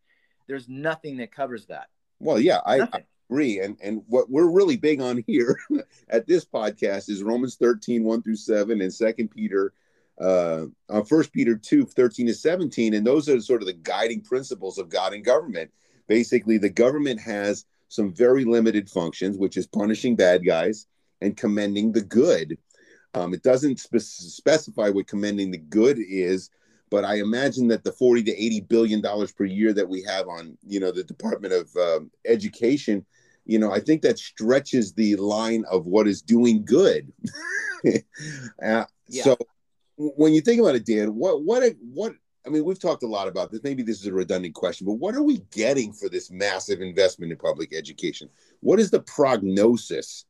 there's nothing that covers that. Well, yeah, I, I, agree. And and what we're really big on here at this podcast is Romans 13, 1 through 7, and Second Peter uh, on uh, First Peter 2, 13 to 17. And those are sort of the guiding principles of God and government. Basically, the government has some very limited functions, which is punishing bad guys and commending the good. Um, it doesn't spe- specify what commending the good is, but I imagine that the 40 to 80 billion dollars per year that we have on, you know, the Department of um, Education, you know, I think that stretches the line of what is doing good. uh, yeah. So when you think about it, Dan, what what what I mean, we've talked a lot about this. Maybe this is a redundant question, but what are we getting for this massive investment in public education? What is the prognosis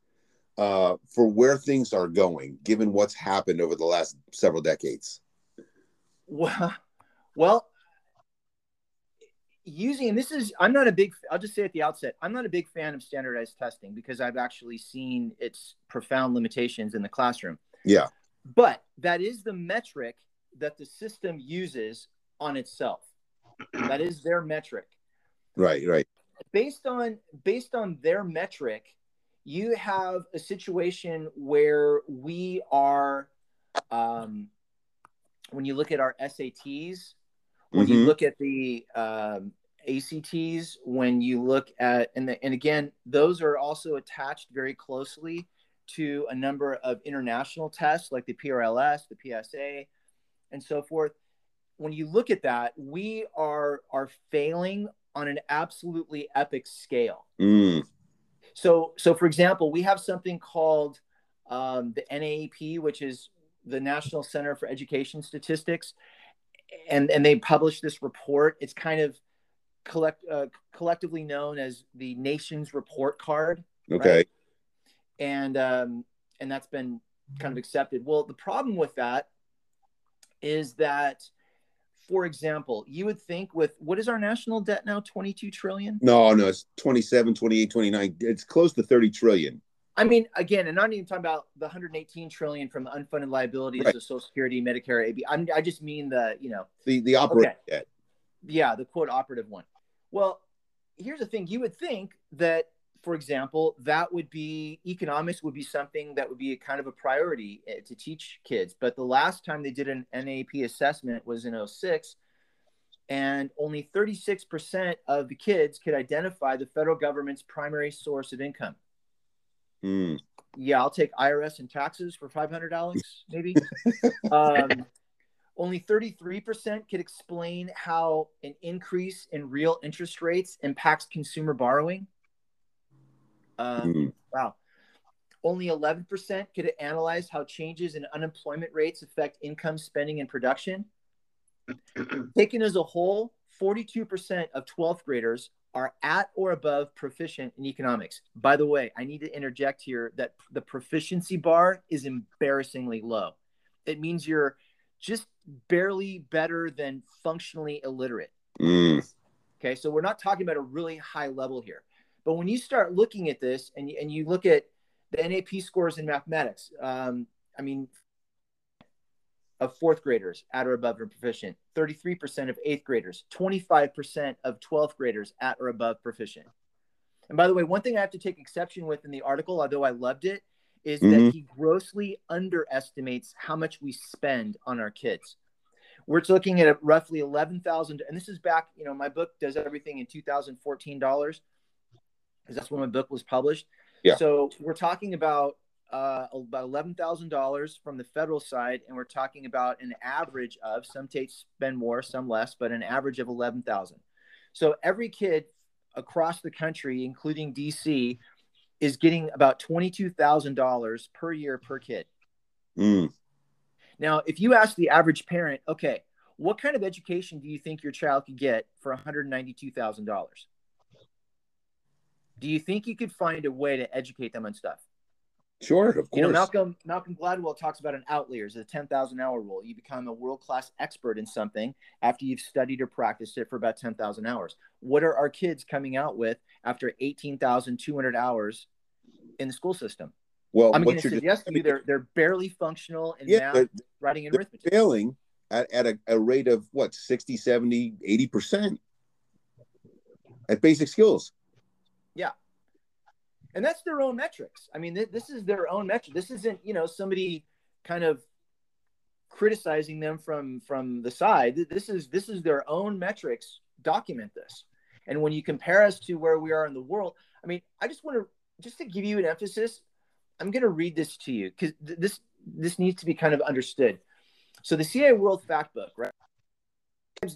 uh, for where things are going, given what's happened over the last several decades? Well, well, using and this is I'm not a big. I'll just say at the outset, I'm not a big fan of standardized testing because I've actually seen its profound limitations in the classroom. Yeah, but that is the metric that the system uses on itself. that is their metric. Right, right. Based on based on their metric, you have a situation where we are um, when you look at our SATs, when mm-hmm. you look at the um, ACTs, when you look at and the, and again, those are also attached very closely to a number of international tests like the PIRLS, the PISA, and so forth. When you look at that, we are are failing on an absolutely epic scale. Mm. So, so for example, we have something called um, the NAEP, which is the National Center for Education Statistics, and and they published this report. It's kind of collect uh, collectively known as the nation's report card. Okay. Right? And um, and that's been kind of accepted. Well, the problem with that is that for example, you would think with what is our national debt now 22 trillion? No, no, it's 27, 28, 29. It's close to 30 trillion. I mean, again, and not even talking about the 118 trillion from the unfunded liabilities right. of Social Security, Medicare, AB. I'm, I just mean the, you know, the the operative okay. debt. Yeah, the quote operative one. Well, here's the thing: you would think that for example, that would be economics would be something that would be a kind of a priority eh, to teach kids. But the last time they did an NAEP assessment was in 06, and only 36% of the kids could identify the federal government's primary source of income. Mm. Yeah, I'll take IRS and taxes for $500, maybe. um, only 33% could explain how an increase in real interest rates impacts consumer borrowing. Um, mm. Wow. Only 11% could analyze how changes in unemployment rates affect income, spending, and production. Taken as a whole, 42% of 12th graders are at or above proficient in economics. By the way, I need to interject here that the proficiency bar is embarrassingly low. It means you're just barely better than functionally illiterate. Mm. Okay, so we're not talking about a really high level here. But when you start looking at this and, and you look at the NAEP scores in mathematics, um, I mean, of fourth graders at or above or proficient, 33% of eighth graders, 25% of 12th graders at or above proficient. And by the way, one thing I have to take exception with in the article, although I loved it, is mm-hmm. that he grossly underestimates how much we spend on our kids. We're looking at roughly 11,000 and this is back, you know, my book does everything in 2014 dollars because that's when my book was published. Yeah. So we're talking about uh, about eleven thousand dollars from the federal side, and we're talking about an average of some states spend more, some less, but an average of eleven thousand. So every kid across the country, including DC, is getting about twenty-two thousand dollars per year per kid. Mm. Now, if you ask the average parent, okay, what kind of education do you think your child could get for one hundred ninety-two thousand dollars? do you think you could find a way to educate them on stuff? Sure, of course. You know, Malcolm Malcolm Gladwell talks about an outliers, a ten thousand hour rule. You become a world class expert in something after you've studied or practiced it for about ten thousand hours. What are our kids coming out with after eighteen thousand two hundred hours in the school system? Well, I'm going to suggest to you they're they're barely functional in yeah, math, writing, and arithmetic. Failing at, at a, a rate of what 60, 70, 80 percent at basic skills. Yeah. And that's their own metrics. I mean, th- this is their own metric. This isn't, you know, somebody kind of criticizing them from from the side. This is this is their own metrics document this. And when you compare us to where we are in the world, I mean, I just want to just to give you an emphasis. I'm going to read this to you because th- this this needs to be kind of understood. So the CIA World Factbook, right?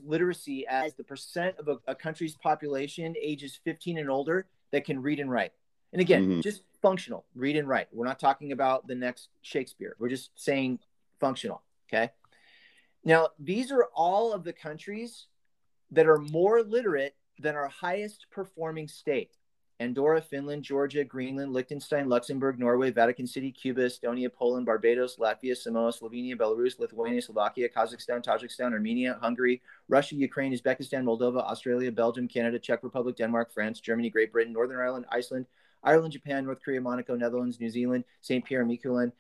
Literacy as the percent of a, a country's population ages 15 and older that can read and write. And again, mm-hmm. just functional, read and write. We're not talking about the next Shakespeare. We're just saying functional. Okay. Now, these are all of the countries that are more literate than our highest performing state. Andorra, Finland, Georgia, Greenland, Liechtenstein, Luxembourg, Norway, Vatican City, Cuba, Estonia, Poland, Barbados, Latvia, Samoa, Slovenia, Belarus, Lithuania, Slovakia, Kazakhstan, Tajikistan, Armenia, Hungary, Russia, Ukraine, Uzbekistan, Moldova, Australia, Belgium, Canada, Czech Republic, Denmark, France, Germany, Great Britain, Northern Ireland, Iceland, Ireland, Japan, North Korea, Monaco, Netherlands, New Zealand, St. Pierre, and Miquelon,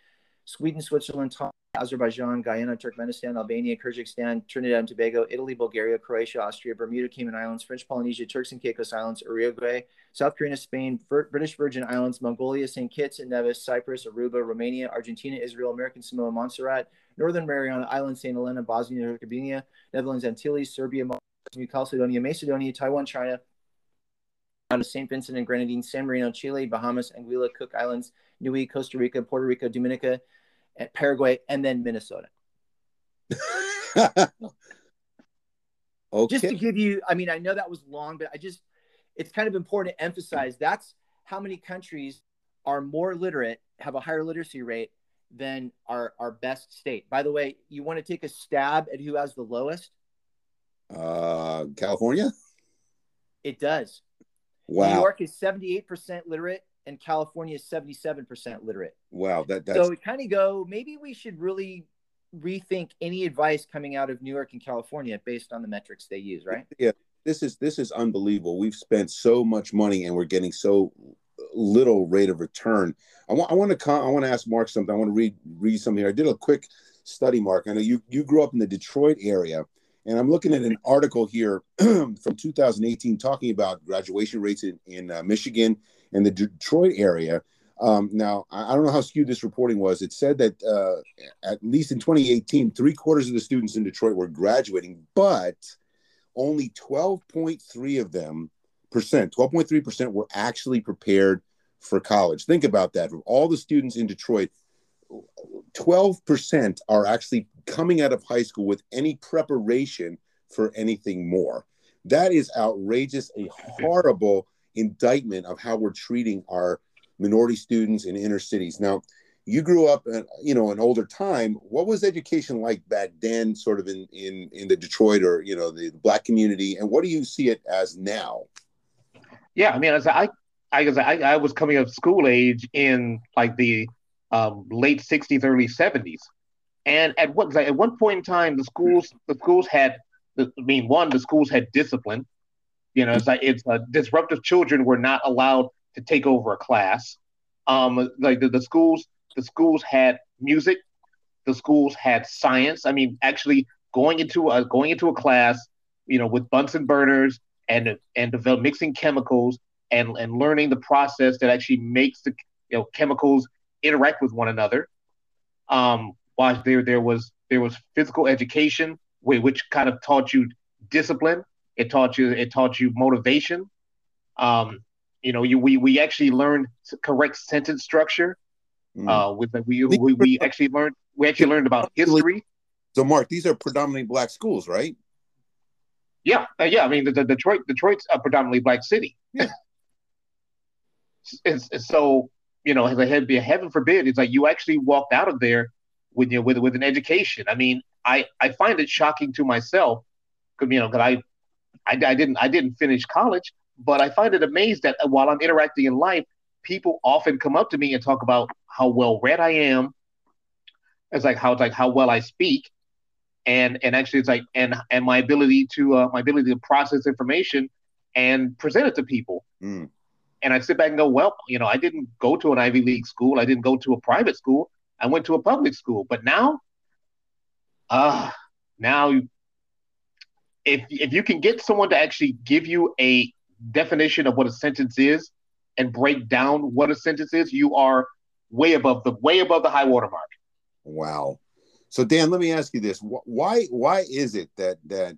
Sweden, Switzerland, Azerbaijan, Guyana, Turkmenistan, Albania, Kyrgyzstan, Trinidad and Tobago, Italy, Bulgaria, Croatia, Austria, Bermuda, Cayman Islands, French Polynesia, Turks and Caicos Islands, Uruguay, South Korea, Spain, British Virgin Islands, Mongolia, St. Kitts and Nevis, Cyprus, Aruba, Romania, Argentina, Israel, American Samoa, Montserrat, Northern Mariana Islands, St. Helena, Bosnia and Herzegovina, Netherlands, Antilles, Serbia, New Caledonia, Macedonia, Taiwan, China, St. Vincent and Grenadines, San Marino, Chile, Bahamas, Anguilla, Cook Islands, Niue, Costa Rica, Puerto Rico, Dominica, Paraguay, and then Minnesota. okay. Just to give you, I mean, I know that was long, but I just, it's kind of important to emphasize that's how many countries are more literate, have a higher literacy rate than our, our best state. By the way, you want to take a stab at who has the lowest? Uh, California? It does. Wow. New York is 78% literate and California is 77% literate. Wow, that that's... so we kind of go. Maybe we should really rethink any advice coming out of New York and California based on the metrics they use, right? Yeah, this is this is unbelievable. We've spent so much money and we're getting so little rate of return. I want I want to I want to ask Mark something. I want to read read something here. I did a quick study, Mark. I know you you grew up in the Detroit area. And I'm looking at an article here from 2018 talking about graduation rates in, in uh, Michigan and the Detroit area. Um, now, I don't know how skewed this reporting was. It said that uh, at least in 2018, three quarters of the students in Detroit were graduating, but only 12.3 of them percent, 12.3 percent, were actually prepared for college. Think about that. Of all the students in Detroit, 12% are actually coming out of high school with any preparation for anything more. That is outrageous, a horrible indictment of how we're treating our minority students in inner cities. Now, you grew up, in, you know, an older time. What was education like back then, sort of in in in the Detroit or you know the, black community, and what do you see it as now? Yeah, I mean, as I I I, I was coming of school age in like the um, late '60s, early '70s, and at what at one point in time, the schools the schools had, I mean, one the schools had discipline. You know, it's like it's uh, disruptive children were not allowed to take over a class. Um, like the, the schools, the schools had music, the schools had science. I mean, actually going into a going into a class, you know, with Bunsen burners and and develop mixing chemicals and and learning the process that actually makes the you know chemicals interact with one another. Um, while there there was there was physical education, which kind of taught you discipline. It taught you it taught you motivation. Um, you know, you we we actually learned correct sentence structure. Mm. Uh, with we, we we actually learned we actually learned about history. So, Mark, these are predominantly black schools, right? Yeah, uh, yeah. I mean, the, the, Detroit Detroit's a predominantly black city. Yeah. it's, it's, so you know, heaven forbid, it's like you actually walked out of there with you know, with with an education. I mean, I I find it shocking to myself, you know, because I, I I didn't I didn't finish college, but I find it amazed that while I'm interacting in life, people often come up to me and talk about how well read I am. It's like how it's like how well I speak, and and actually it's like and and my ability to uh, my ability to process information and present it to people. Mm. And I sit back and go, well, you know, I didn't go to an Ivy League school. I didn't go to a private school. I went to a public school. But now, uh, now if if you can get someone to actually give you a definition of what a sentence is and break down what a sentence is, you are way above the way above the high water mark. Wow. So Dan, let me ask you this: why why is it that that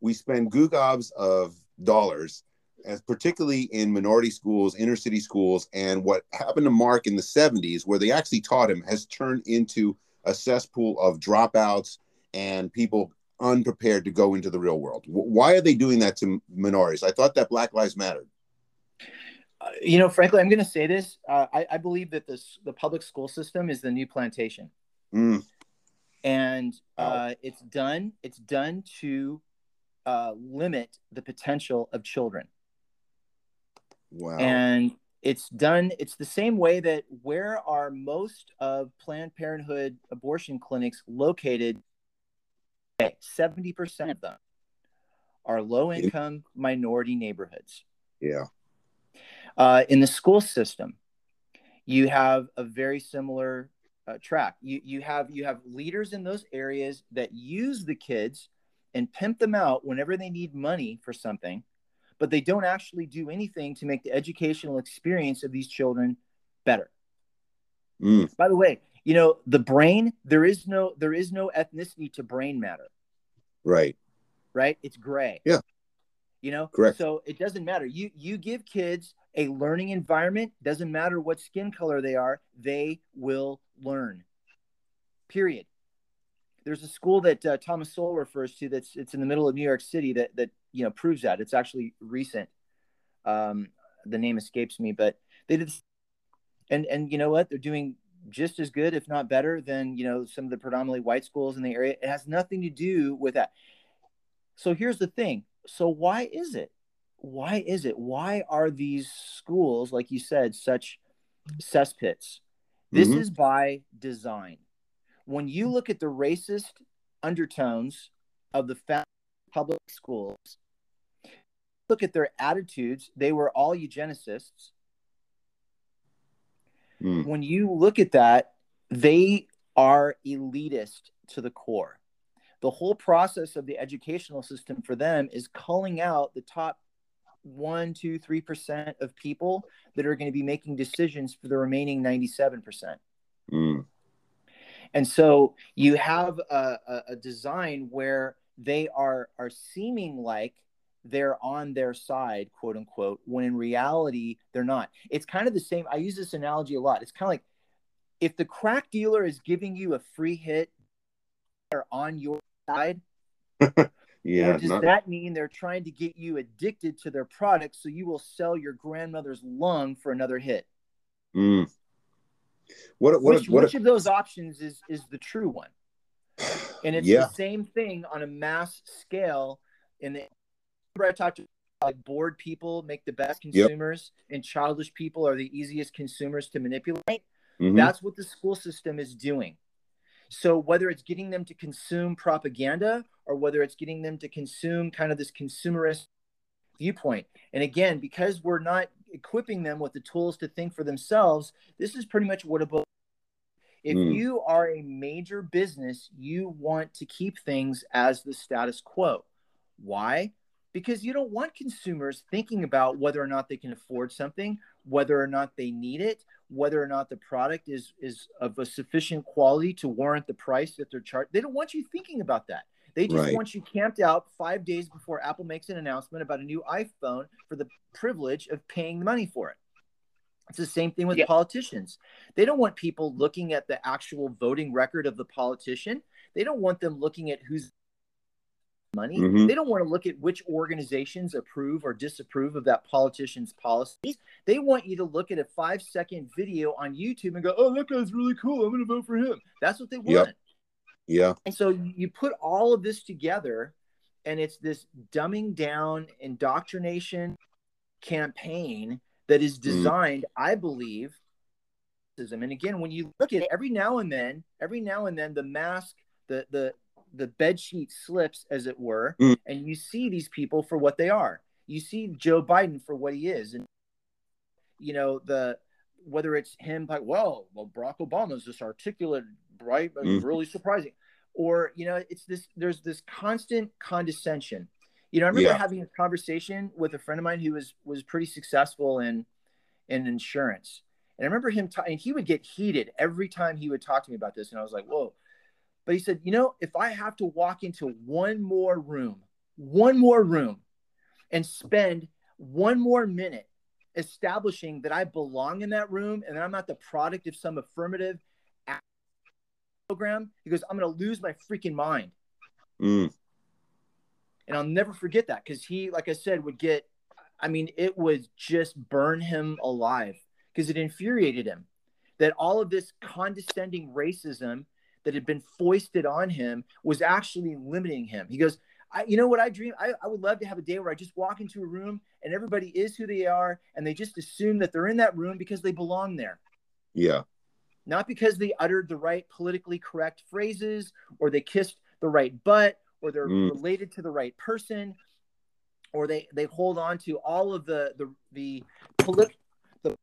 we spend gugobs of dollars, as particularly in minority schools, inner city schools, and what happened to Mark in the '70s, where they actually taught him, has turned into a cesspool of dropouts and people unprepared to go into the real world. Why are they doing that to minorities? I thought that Black Lives Mattered. Uh, you know, frankly, I'm going to say this. Uh, I, I, believe that this the public school system is the new plantation, mm. and uh, it's done. It's done to uh, limit the potential of children. Wow. And it's done. It's the same way that where are most of Planned Parenthood abortion clinics located? 70% of them are low income minority neighborhoods. Yeah. Uh, in the school system, you have a very similar uh, track. You, you have you have leaders in those areas that use the kids and pimp them out whenever they need money for something, but they don't actually do anything to make the educational experience of these children better. Mm. By the way, you know the brain there is no there is no ethnicity to brain matter. Right. Right? It's gray. Yeah. You know? Correct. So it doesn't matter. You you give kids a learning environment doesn't matter what skin color they are they will learn. Period there's a school that uh, thomas sowell refers to that's it's in the middle of new york city that that you know proves that it's actually recent um the name escapes me but they did and and you know what they're doing just as good, if not better, than you know some of the predominantly white schools in the area. It has nothing to do with that. So here's the thing. So why is it? Why is it? Why are these schools, like you said, such cesspits? This mm-hmm. is by design. When you look at the racist undertones of the public schools, look at their attitudes. They were all eugenicists Mm. When you look at that, they are elitist to the core. The whole process of the educational system for them is culling out the top one, two, three percent of people that are going to be making decisions for the remaining 97 percent. And so you have a, a, a design where they are are seeming like they're on their side, quote unquote, when in reality they're not. It's kind of the same. I use this analogy a lot. It's kind of like if the crack dealer is giving you a free hit, they're on your side. yeah. Or does not... that mean they're trying to get you addicted to their product so you will sell your grandmother's lung for another hit? Mm. What, what, which, what, which of those options is is the true one? And it's yeah. the same thing on a mass scale in the I talked to like bored people make the best consumers yep. and childish people are the easiest consumers to manipulate. Mm-hmm. That's what the school system is doing. So whether it's getting them to consume propaganda or whether it's getting them to consume kind of this consumerist viewpoint. And again, because we're not equipping them with the tools to think for themselves, this is pretty much what a book if mm. you are a major business, you want to keep things as the status quo. Why? because you don't want consumers thinking about whether or not they can afford something, whether or not they need it, whether or not the product is is of a sufficient quality to warrant the price that they're charged. They don't want you thinking about that. They just right. want you camped out five days before Apple makes an announcement about a new iPhone for the privilege of paying the money for it. It's the same thing with yeah. politicians. They don't want people looking at the actual voting record of the politician. They don't want them looking at who's money. Mm-hmm. They don't want to look at which organizations approve or disapprove of that politician's policies. They want you to look at a five second video on YouTube and go, oh, that guy's really cool. I'm going to vote for him. That's what they want. Yep. Yeah. And so you put all of this together, and it's this dumbing down indoctrination campaign that is mm-hmm. designed, mm. I believe. And again, when you look at it, every now and then, every now and then, the mask, the the the bed sheet slips, as it were, mm. and you see these people for what they are. You see Joe Biden for what he is, and you know the whether it's him like, well, well, Barack Obama is this articulate, bright, mm. really surprising, or you know, it's this. There's this constant condescension. You know, I remember yeah. having a conversation with a friend of mine who was was pretty successful in in insurance. And I remember him, ta- and he would get heated every time he would talk to me about this. And I was like, whoa. But he said, you know, if I have to walk into one more room, one more room, and spend one more minute establishing that I belong in that room and that I'm not the product of some affirmative program, he goes, I'm going to lose my freaking mind. Mm. And I'll never forget that because he, like I said, would get, I mean, it would just burn him alive because it infuriated him that all of this condescending racism that had been foisted on him was actually limiting him. He goes, I, you know what I dream? I, I would love to have a day where I just walk into a room and everybody is who they are and they just assume that they're in that room because they belong there. Yeah. Not because they uttered the right politically correct phrases or they kissed the right butt or they're Mm. related to the right person or they they hold on to all of the the the polit- the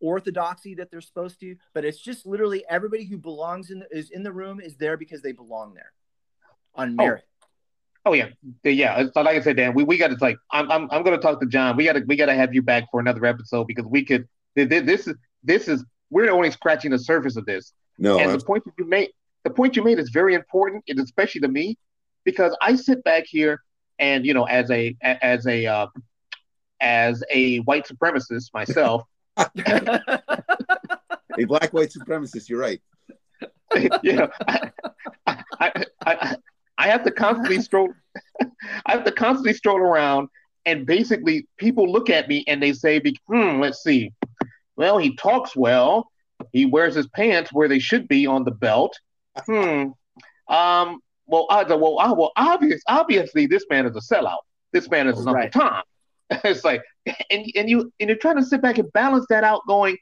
orthodoxy that they're supposed to but it's just literally everybody who belongs in the, is in the room is there because they belong there on merit Oh yeah, yeah. So like I said, Dan, we, we got to like I'm I'm I'm gonna talk to John. We got to we got to have you back for another episode because we could. th- th- This is this is we're only scratching the surface of this. No, and I'm- the point that you made, the point you made is very important, and especially to me, because I sit back here and you know, as a a- as a uh, as a white supremacist myself, a black white supremacist. You're right. you know, I, I, I, I have to constantly stroll. I have to constantly stroll around, and basically, people look at me and they say, "Hmm, let's see. Well, he talks well. He wears his pants where they should be on the belt. Hmm. Um. Well, I, well, I, well, obvious, obviously, this man is a sellout. This man is an Uncle Right. Tom. it's like, and and you and you're trying to sit back and balance that out, going,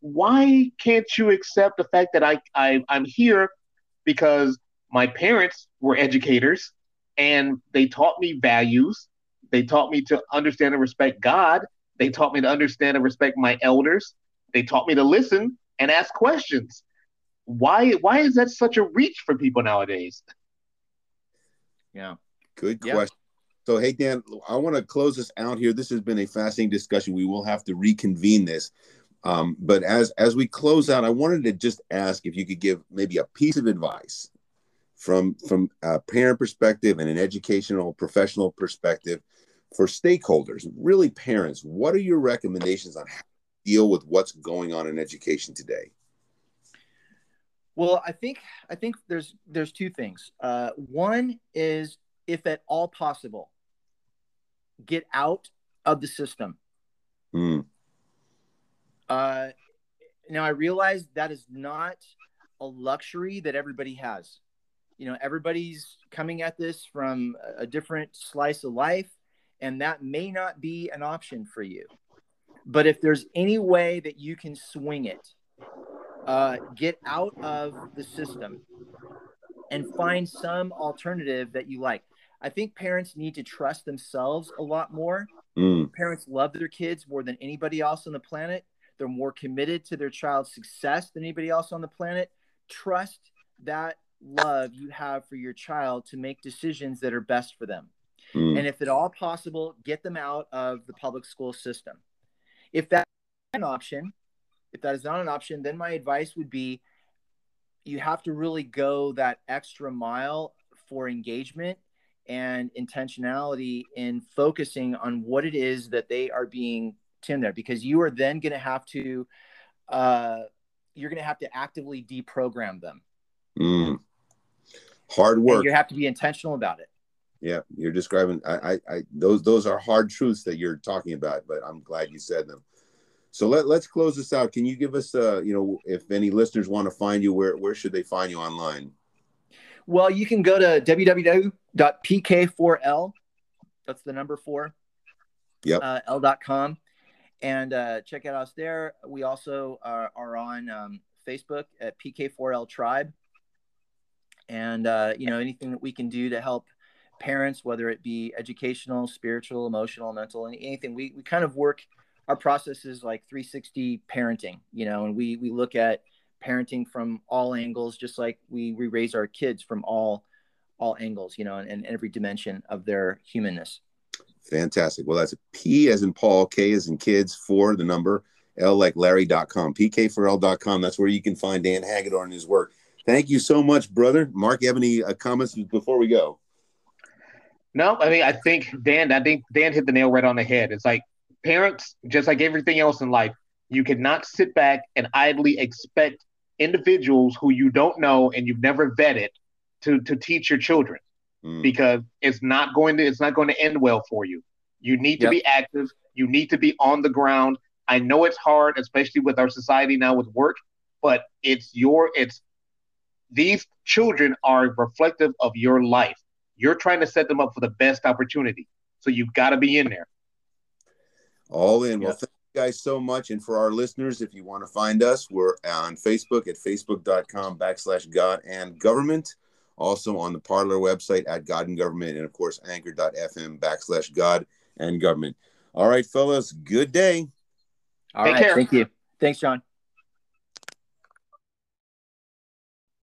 why can't you accept the fact that I, I I'm here because my parents were educators and they taught me values. They taught me to understand and respect God. They taught me to understand and respect my elders. They taught me to listen and ask questions. Why why is that such a reach for people nowadays? yeah Good Yeah. question. So, hey, Dan, I want to close this out here. This has been a fascinating discussion. We will have to reconvene this. Um, but as as we close out, I wanted to just ask if you could give maybe a piece of advice from from a parent perspective and an educational professional perspective for stakeholders, really parents. What are your recommendations on how to deal with what's going on in education today? Well, I think I think there's there's two things. Uh, one is, if at all possible, get out of the system. Mm, Uh, now I realize that is not a luxury that everybody has. You know, everybody's coming at this from a- different slice of life, and that may not be an option for you. But if there's any way that you can swing it, uh, get out of the system and find some alternative that you like. I think parents need to trust themselves a lot more mm, parents love their kids more than anybody else on the planet. They're more committed to their child's success than anybody else on the planet. Trust that love you have for your child to make decisions that are best for them. mm. And if at all possible, get them out of the public school system. If that's an option, if that is not an option, then my advice would be you have to really go that extra mile for engagement and intentionality in focusing on what it is that they are being in there because you are then going to have to uh, you're going to have to actively deprogram them Mm. Hard and work. you have to be intentional about it Yeah, you're describing. I, I, I, those, those are hard truths that you're talking about, but I'm glad you said them. So let let's close this out. Can you give us, uh, you know, if any listeners want to find you, where where should they find you online? Well, you can go to www.pk4l. That's the number four. Yep. Uh, L.com. And uh, check out us there. We also are, are on um, Facebook at PK4L Tribe. And, uh, you know, anything that we can do to help parents, whether it be educational, spiritual, emotional, mental, any- anything, we, we kind of work our process is like 360 parenting, you know, and we, we look at parenting from all angles, just like we, we raise our kids from all all angles, you know, and, and every dimension of their humanness. Fantastic. Well, that's P as in Paul, K as in kids, for the number, L like Larry.com, PK4L.com. That's where you can find Dan Hagadorn and his work. Thank you so much, brother. Mark, you have any uh, comments before we go? No, I mean, I think Dan, I think Dan hit the nail right on the head. It's like parents, just like everything else in life, you cannot sit back and idly expect individuals who you don't know and you've never vetted to to teach your children mm. because it's not going to it's not going to end well for you. You need to yep. be active. You need to be on the ground. I know it's hard, especially with our society now with work, but it's your it's these children are reflective of your life. You're trying to set them up for the best opportunity. So you've got to be in there. All in. Well, thank you guys so much. And for our listeners, if you want to find us, we're on Facebook at facebook.com backslash God and government. Also on the Parler website at God and Government. And of course, anchor.fm backslash God and Government. All right, fellas, good day. All Take right, care. Thank you. Thanks, John.